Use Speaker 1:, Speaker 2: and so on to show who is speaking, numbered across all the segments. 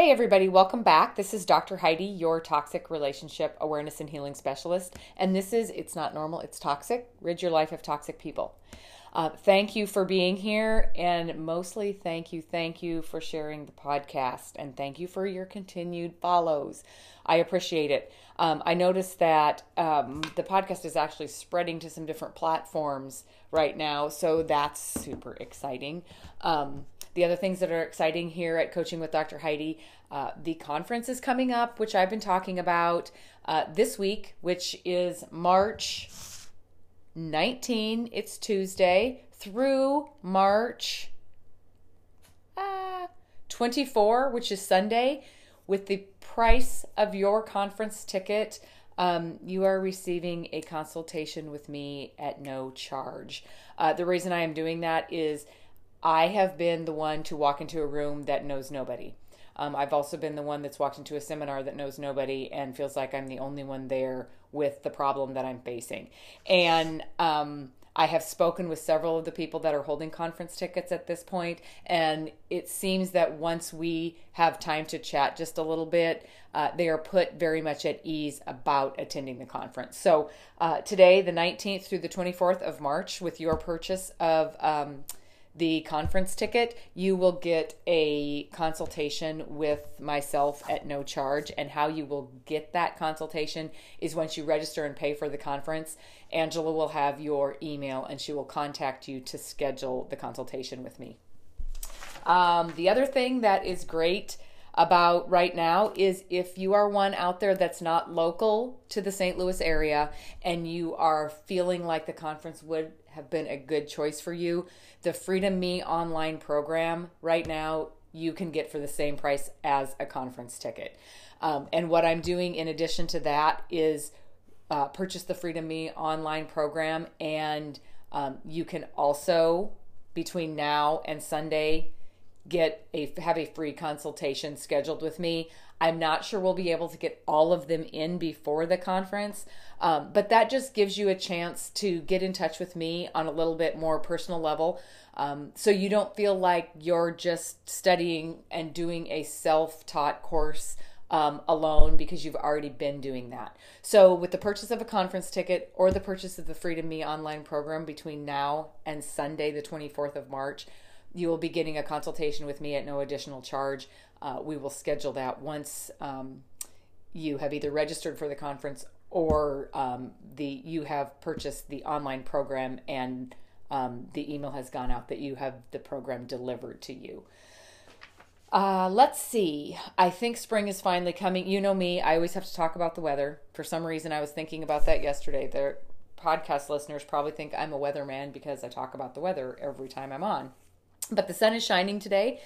Speaker 1: Hey, everybody, welcome back. This is Dr. Heidi, your toxic relationship awareness and healing specialist. And this is It's Not Normal, It's Toxic. Rid your life of toxic people. Uh, thank you for being here, and mostly thank you, thank you for sharing the podcast, and thank you for your continued follows. I appreciate it. Um, I noticed that um, the podcast is actually spreading to some different platforms right now, so that's super exciting. Um, the other things that are exciting here at Coaching with Dr. Heidi, uh, the conference is coming up, which I've been talking about uh, this week, which is March 19. It's Tuesday through March uh, 24, which is Sunday. With the price of your conference ticket, um, you are receiving a consultation with me at no charge. Uh, the reason I am doing that is I have been the one to walk into a room that knows nobody. Um, I've also been the one that's walked into a seminar that knows nobody and feels like I'm the only one there with the problem that I'm facing. And um, I have spoken with several of the people that are holding conference tickets at this point, and it seems that once we have time to chat just a little bit, uh, they are put very much at ease about attending the conference. So, uh, today, the 19th through the 24th of March, with your purchase of um, the conference ticket, you will get a consultation with myself at no charge. And how you will get that consultation is once you register and pay for the conference, Angela will have your email and she will contact you to schedule the consultation with me. Um, the other thing that is great about right now is if you are one out there that's not local to the St. Louis area and you are feeling like the conference would have been a good choice for you, the Freedom Me online program right now you can get for the same price as a conference ticket. Um, and what I'm doing in addition to that is uh, purchase the Freedom Me online program, and um, you can also between now and Sunday get a have a free consultation scheduled with me. I'm not sure we'll be able to get all of them in before the conference, um, but that just gives you a chance to get in touch with me on a little bit more personal level. Um, so you don't feel like you're just studying and doing a self taught course um, alone because you've already been doing that. So, with the purchase of a conference ticket or the purchase of the Freedom Me online program between now and Sunday, the 24th of March, you will be getting a consultation with me at no additional charge. Uh, we will schedule that once um, you have either registered for the conference or um, the you have purchased the online program and um, the email has gone out that you have the program delivered to you. Uh, let's see. I think spring is finally coming. You know me, I always have to talk about the weather. For some reason, I was thinking about that yesterday. The podcast listeners probably think I'm a weatherman because I talk about the weather every time I'm on. But the sun is shining today,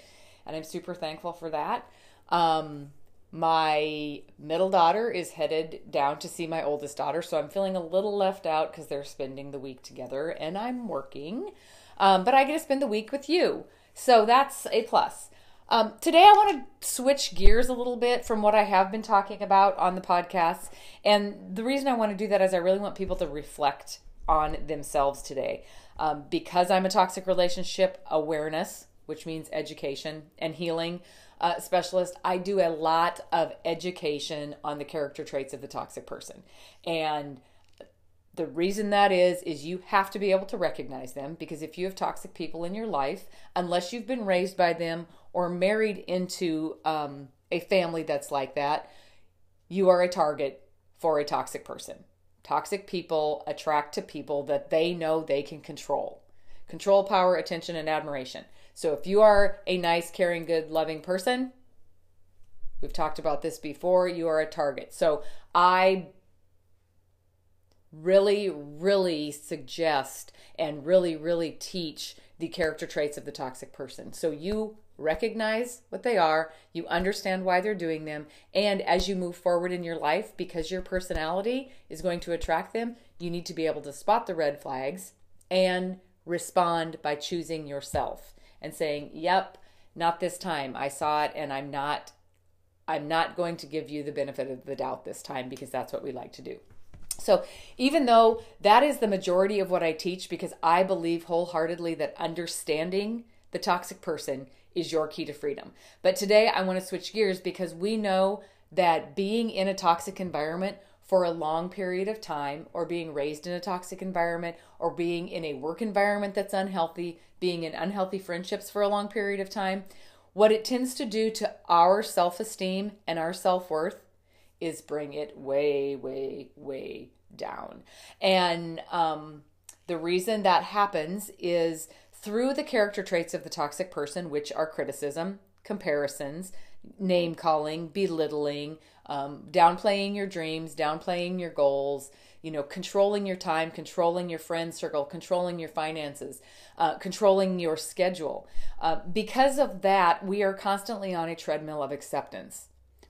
Speaker 1: and I'm super thankful for that. Um, my middle daughter is headed down to see my oldest daughter, so I'm feeling a little left out because they're spending the week together and I'm working. Um, but I get to spend the week with you, so that's a plus. Um, today, I want to switch gears a little bit from what I have been talking about on the podcast. And the reason I want to do that is I really want people to reflect on themselves today um, because I'm a toxic relationship awareness, which means education and healing uh, specialist. I do a lot of education on the character traits of the toxic person. And the reason that is, is you have to be able to recognize them because if you have toxic people in your life, unless you've been raised by them or married into um, a family that's like that, you are a target for a toxic person. Toxic people attract to people that they know they can control. Control, power, attention, and admiration. So if you are a nice, caring, good, loving person, we've talked about this before, you are a target. So I really, really suggest and really, really teach the character traits of the toxic person. So you recognize what they are, you understand why they're doing them, and as you move forward in your life, because your personality is going to attract them, you need to be able to spot the red flags and respond by choosing yourself and saying, "Yep, not this time. I saw it and I'm not I'm not going to give you the benefit of the doubt this time because that's what we like to do." So, even though that is the majority of what I teach because I believe wholeheartedly that understanding the toxic person is your key to freedom. But today I want to switch gears because we know that being in a toxic environment for a long period of time, or being raised in a toxic environment, or being in a work environment that's unhealthy, being in unhealthy friendships for a long period of time, what it tends to do to our self esteem and our self worth is bring it way, way, way down. And um, the reason that happens is through the character traits of the toxic person, which are criticism, comparisons, name calling, belittling, um, downplaying your dreams, downplaying your goals, you know, controlling your time, controlling your friend circle, controlling your finances, uh, controlling your schedule. Uh, because of that, we are constantly on a treadmill of acceptance.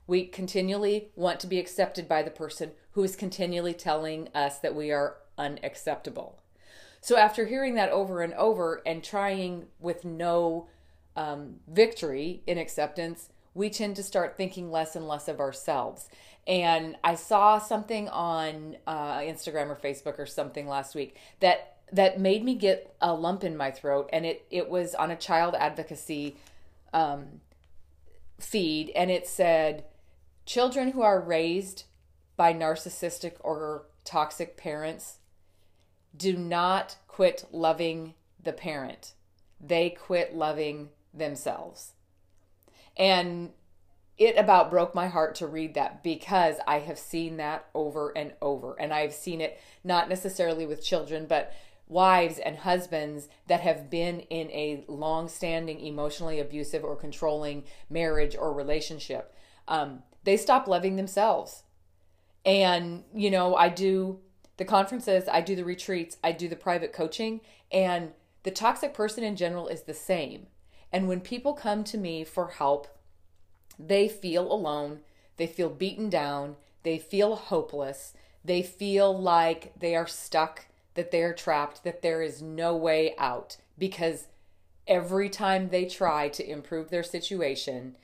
Speaker 1: We continually want to be accepted by the person who is continually telling us that we are unacceptable. So, after hearing that over and over and trying with no um, victory in acceptance, we tend to start thinking less and less of ourselves. And I saw something on uh, Instagram or Facebook or something last week that that made me get a lump in my throat, and it it was on a child advocacy um, feed, and it said, "Children who are raised by narcissistic or toxic parents do not quit loving the parent; they quit loving themselves." And it about broke my heart to read that because I have seen that over and over. And I've seen it not necessarily with children, but wives and husbands that have been in a long standing, emotionally abusive or controlling marriage or relationship. Um, they stop loving themselves. And, you know, I do the conferences, I do the retreats, I do the private coaching, and the toxic person in general is the same. And when people come to me for help, they feel alone, they feel beaten down, they feel hopeless, they feel like they are stuck, that they are trapped, that there is no way out because every time they try to improve their situation,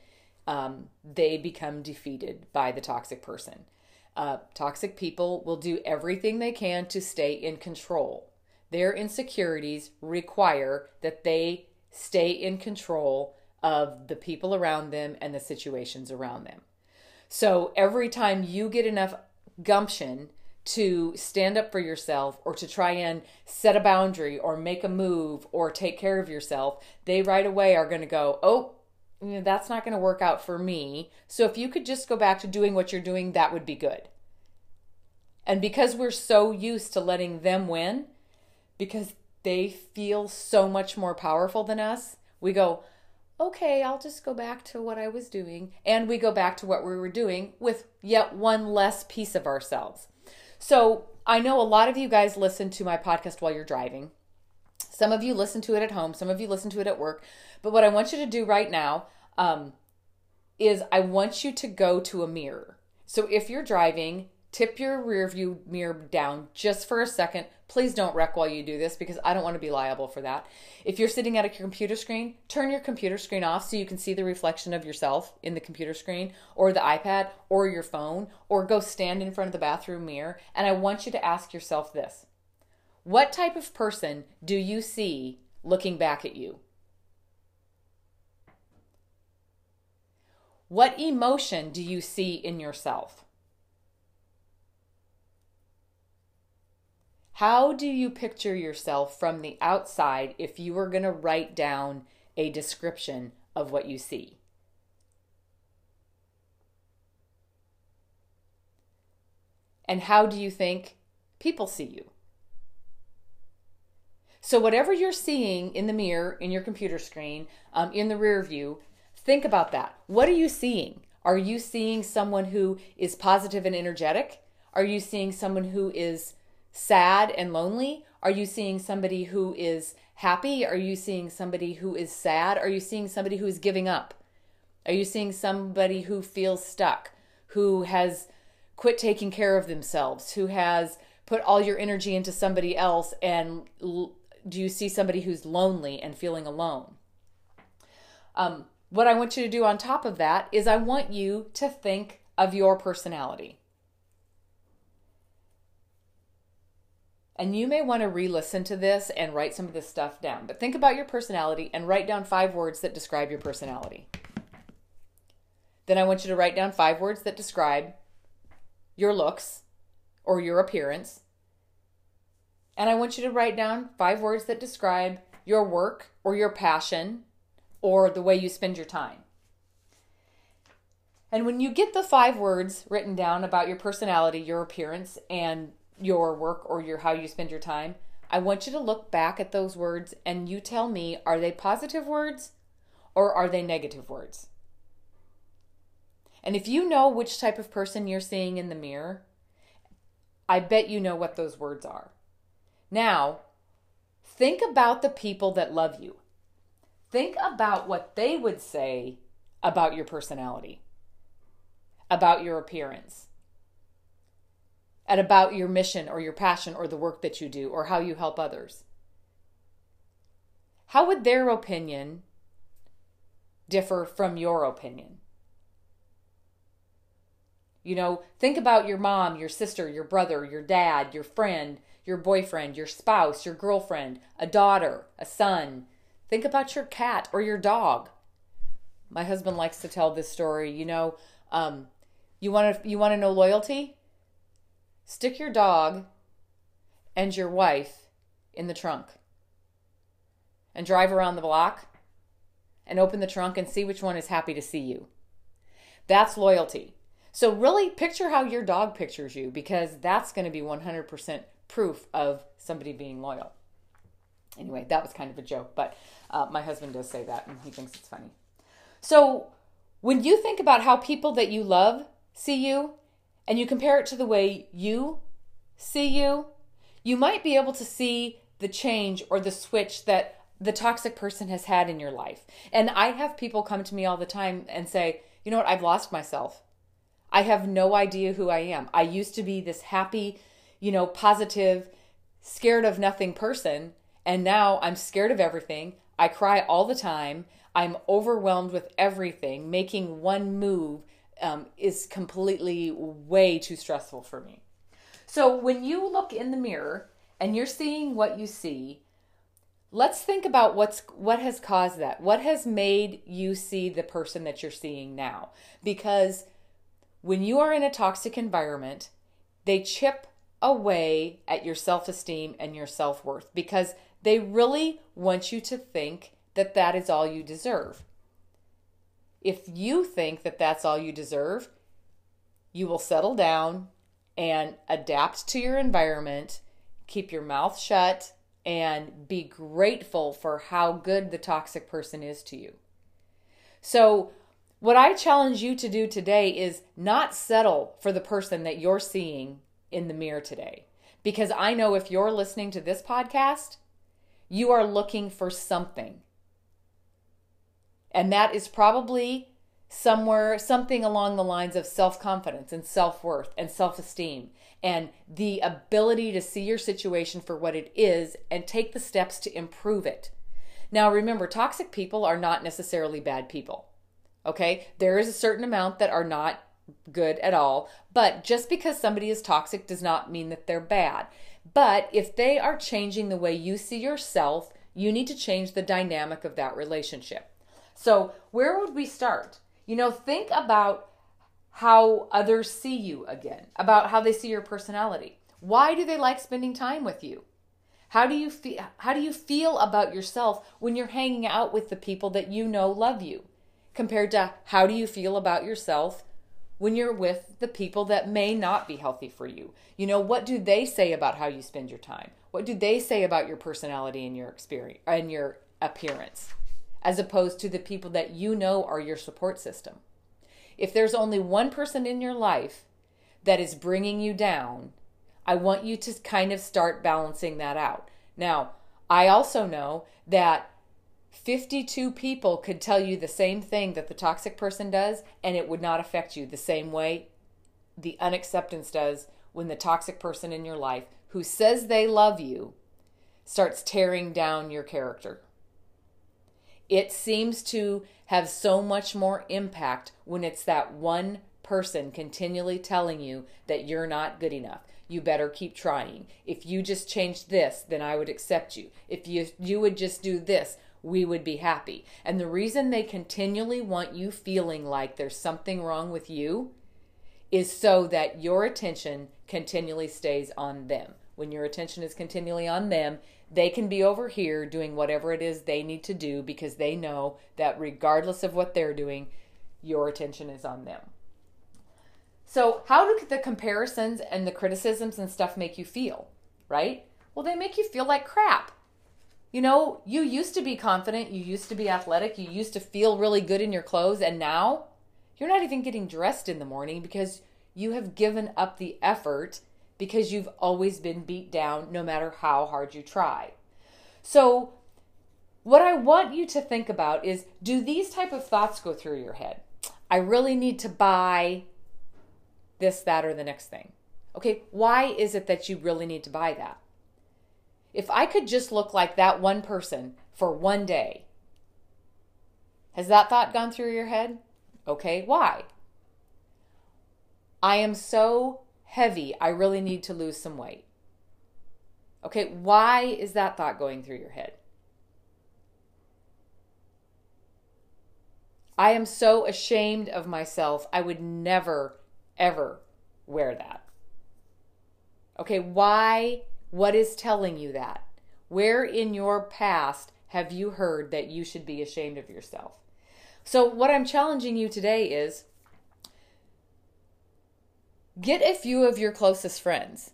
Speaker 1: um, they become defeated by the toxic person. Uh, toxic people will do everything they can to stay in control. Their insecurities require that they stay in control of the people around them and the situations around them. So every time you get enough gumption to stand up for yourself or to try and set a boundary or make a move or take care of yourself, they right away are going to go, oh, Mm, that's not going to work out for me. So if you could just go back to doing what you're doing, that would be good. And because we're so used to letting them win, because they feel so much more powerful than us, we go, okay, I'll just go back to what I was doing. And we go back to what we were doing with yet one less piece of ourselves. So I know a lot of you guys listen to my podcast while you're driving. Some of you listen to it at home, some of you listen to it at work. But what I want you to do right now um, is I want you to go to a mirror. So if you're driving, tip your rear view mirror down just for a second. Please don't wreck while you do this because I don't want to be liable for that. If you're sitting at a computer screen, turn your computer screen off so you can see the reflection of yourself in the computer screen or the iPad or your phone or go stand in front of the bathroom mirror. And I want you to ask yourself this What type of person do you see looking back at you? What emotion do you see in yourself? How do you picture yourself from the outside if you were going to write down a description of what you see? And how do you think people see you? So, whatever you're seeing in the mirror, in your computer screen, um, in the rear view, think about that. What are you seeing? Are you seeing someone who is positive and energetic? Are you seeing someone who is sad and lonely? Are you seeing somebody who is happy? Are you seeing somebody who is sad? Are you seeing somebody who is giving up? Are you seeing somebody who feels stuck, who has quit taking care of themselves, who has put all your energy into somebody else? And l- do you see somebody who's lonely and feeling alone? Um, what I want you to do on top of that is I want you to think of your personality. And you may want to re listen to this and write some of this stuff down. But think about your personality and write down five words that describe your personality. Then I want you to write down five words that describe your looks or your appearance. And I want you to write down five words that describe your work or your passion or the way you spend your time. And when you get the five words written down about your personality, your appearance, and your work or your how you spend your time, I want you to look back at those words and you tell me are they positive words or are they negative words? And if you know which type of person you're seeing in the mirror, I bet you know what those words are. Now, think about the people that love you. Think about what they would say about your personality, about your appearance, and about your mission or your passion or the work that you do or how you help others. How would their opinion differ from your opinion? You know, think about your mom, your sister, your brother, your dad, your friend, your boyfriend, your spouse, your girlfriend, a daughter, a son, Think about your cat or your dog. My husband likes to tell this story. You know, um, you want to you want to know loyalty? Stick your dog and your wife in the trunk and drive around the block and open the trunk and see which one is happy to see you. That's loyalty. So, really picture how your dog pictures you because that's going to be 100% proof of somebody being loyal. Anyway, that was kind of a joke, but uh, my husband does say that and he thinks it's funny. So, when you think about how people that you love see you and you compare it to the way you see you, you might be able to see the change or the switch that the toxic person has had in your life. And I have people come to me all the time and say, you know what, I've lost myself. I have no idea who I am. I used to be this happy, you know, positive, scared of nothing person. And now I'm scared of everything. I cry all the time. I'm overwhelmed with everything. Making one move um, is completely way too stressful for me. So when you look in the mirror and you're seeing what you see, let's think about what's what has caused that. What has made you see the person that you're seeing now? Because when you are in a toxic environment, they chip away at your self-esteem and your self-worth because they really want you to think that that is all you deserve. If you think that that's all you deserve, you will settle down and adapt to your environment, keep your mouth shut, and be grateful for how good the toxic person is to you. So, what I challenge you to do today is not settle for the person that you're seeing in the mirror today. Because I know if you're listening to this podcast, you are looking for something. And that is probably somewhere, something along the lines of self confidence and self worth and self esteem and the ability to see your situation for what it is and take the steps to improve it. Now, remember, toxic people are not necessarily bad people. Okay? There is a certain amount that are not good at all, but just because somebody is toxic does not mean that they're bad. But if they are changing the way you see yourself, you need to change the dynamic of that relationship. So, where would we start? You know, think about how others see you again, about how they see your personality. Why do they like spending time with you? How do you feel how do you feel about yourself when you're hanging out with the people that you know love you? Compared to how do you feel about yourself when you're with the people that may not be healthy for you. You know, what do they say about how you spend your time? What do they say about your personality and your experience and your appearance as opposed to the people that you know are your support system? If there's only one person in your life that is bringing you down, I want you to kind of start balancing that out. Now, I also know that 52 people could tell you the same thing that the toxic person does, and it would not affect you the same way the unacceptance does when the toxic person in your life who says they love you starts tearing down your character. It seems to have so much more impact when it's that one person continually telling you that you're not good enough. You better keep trying. If you just change this, then I would accept you. If you you would just do this, we would be happy. And the reason they continually want you feeling like there's something wrong with you is so that your attention continually stays on them. When your attention is continually on them, they can be over here doing whatever it is they need to do because they know that regardless of what they're doing, your attention is on them. So, how do the comparisons and the criticisms and stuff make you feel, right? Well, they make you feel like crap. You know, you used to be confident, you used to be athletic, you used to feel really good in your clothes, and now you're not even getting dressed in the morning because you have given up the effort because you've always been beat down no matter how hard you try. So, what I want you to think about is do these type of thoughts go through your head? I really need to buy this, that, or the next thing. Okay, why is it that you really need to buy that? If I could just look like that one person for one day, has that thought gone through your head? Okay, why? I am so heavy, I really need to lose some weight. Okay, why is that thought going through your head? I am so ashamed of myself, I would never, ever wear that. Okay, why what is telling you that? Where in your past have you heard that you should be ashamed of yourself? So, what I'm challenging you today is get a few of your closest friends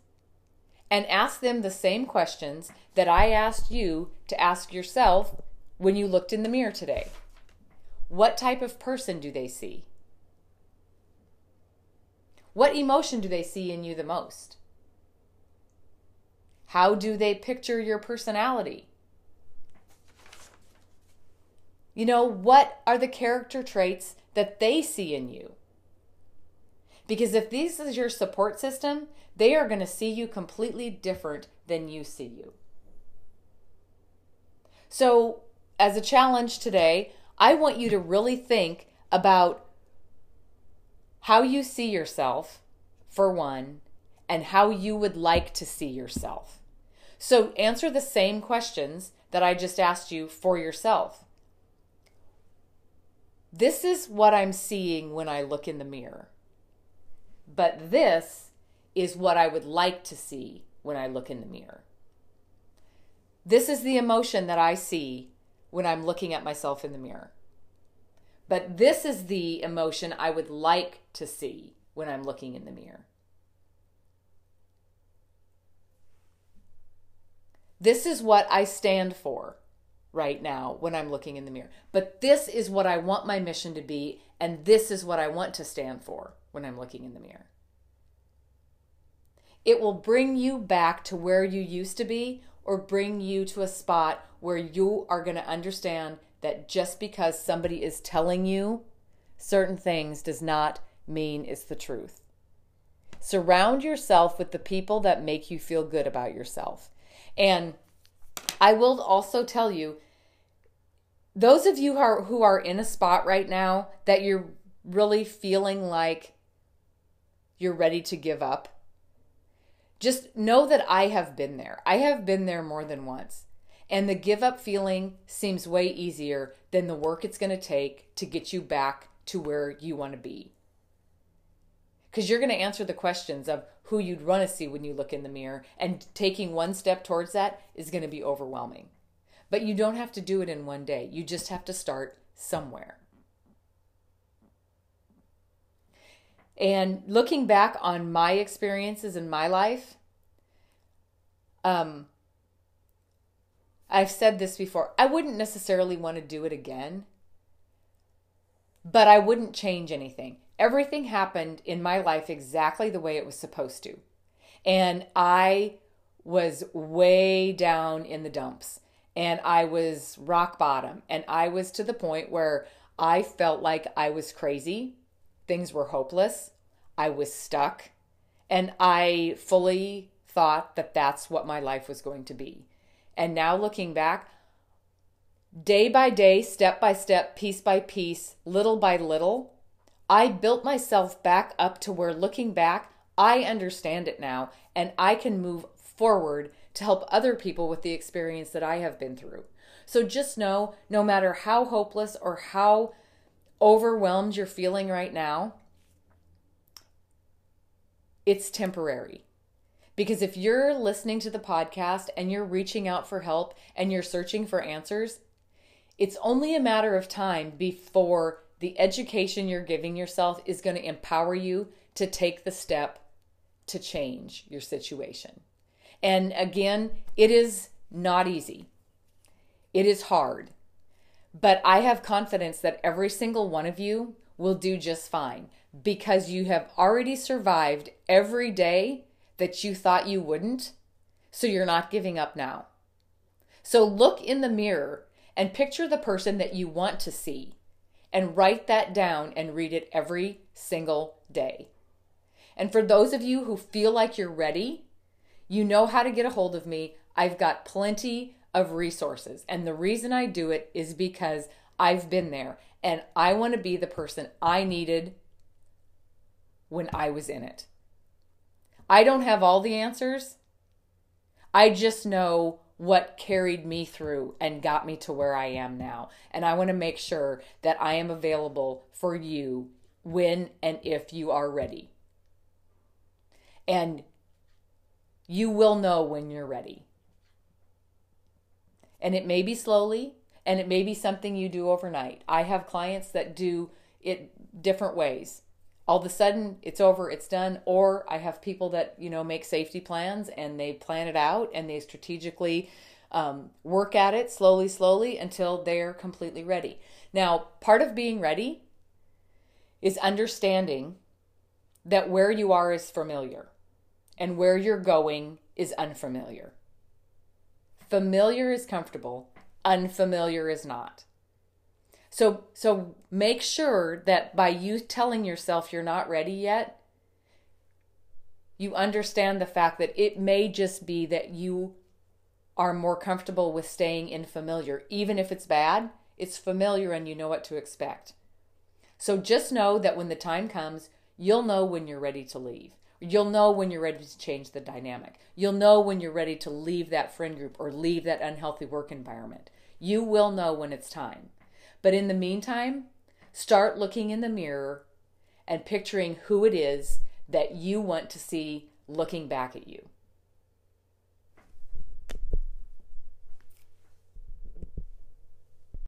Speaker 1: and ask them the same questions that I asked you to ask yourself when you looked in the mirror today. What type of person do they see? What emotion do they see in you the most? How do they picture your personality? You know, what are the character traits that they see in you? Because if this is your support system, they are going to see you completely different than you see you. So, as a challenge today, I want you to really think about how you see yourself, for one, and how you would like to see yourself. So answer the same questions that I just asked you for yourself. This is what I'm seeing when I look in the mirror. But this is what I would like to see when I look in the mirror. This is the emotion that I see when I'm looking at myself in the mirror. But this is the emotion I would like to see when I'm looking in the mirror. This is what I stand for right now when I'm looking in the mirror. But this is what I want my mission to be, and this is what I want to stand for when I'm looking in the mirror. It will bring you back to where you used to be or bring you to a spot where you are going to understand that just because somebody is telling you certain things does not mean it's the truth. Surround yourself with the people that make you feel good about yourself. And I will also tell you those of you who are, who are in a spot right now that you're really feeling like you're ready to give up, just know that I have been there. I have been there more than once. And the give up feeling seems way easier than the work it's going to take to get you back to where you want to be because you're going to answer the questions of who you'd want to see when you look in the mirror. And taking one step towards that is going to be overwhelming. But you don't have to do it in one day, you just have to start somewhere. And looking back on my experiences in my life, um, I've said this before. I wouldn't necessarily want to do it again, but I wouldn't change anything everything happened in my life exactly the way it was supposed to. And I was way down in the dumps. and I was rock bottom. And I was to the point where I felt like I was crazy. Things were hopeless. I was stuck. And I fully thought that that's what my life was going to be. And now looking back, day by day, step by step, piece by piece, little by little, I built myself back up to where looking back, I understand it now and I can move forward to help other people with the experience that I have been through. So just know no matter how hopeless or how overwhelmed you're feeling right now, it's temporary. Because if you're listening to the podcast and you're reaching out for help and you're searching for answers, it's only a matter of time before the education you're giving yourself is going to empower you to take the step to change your situation. And again, it is not easy. It is hard. But I have confidence that every single one of you will do just fine because you have already survived every day that you thought you wouldn't. So you're not giving up now. So look in the mirror and picture the person that you want to see and write that down and read it every single day. And for those of you who feel like you're ready, you know how to get a hold of me. I've got plenty of resources. And the reason I do it is because I've been there and I want to be the person I needed when I was in it. I don't have all the answers. I just know what carried me through and got me to where I am now. And I want to make sure that I am available for you when and if you are ready. And you will know when you're ready. And it may be slowly, and it may be something you do overnight. I have clients that do it different ways. All of a sudden, it's over, it's done. Or I have people that, you know, make safety plans and they plan it out and they strategically um, work at it slowly, slowly until they're completely ready. Now, part of being ready is understanding that where you are is familiar and where you're going is unfamiliar. Familiar is comfortable, unfamiliar is not. So so make sure that by you telling yourself you're not ready yet, you understand the fact that it may just be that you are more comfortable with staying in familiar even if it's bad, it's familiar and you know what to expect. So just know that when the time comes, you'll know when you're ready to leave. You'll know when you're ready to change the dynamic. You'll know when you're ready to leave that friend group or leave that unhealthy work environment. You will know when it's time. But in the meantime, start looking in the mirror and picturing who it is that you want to see looking back at you.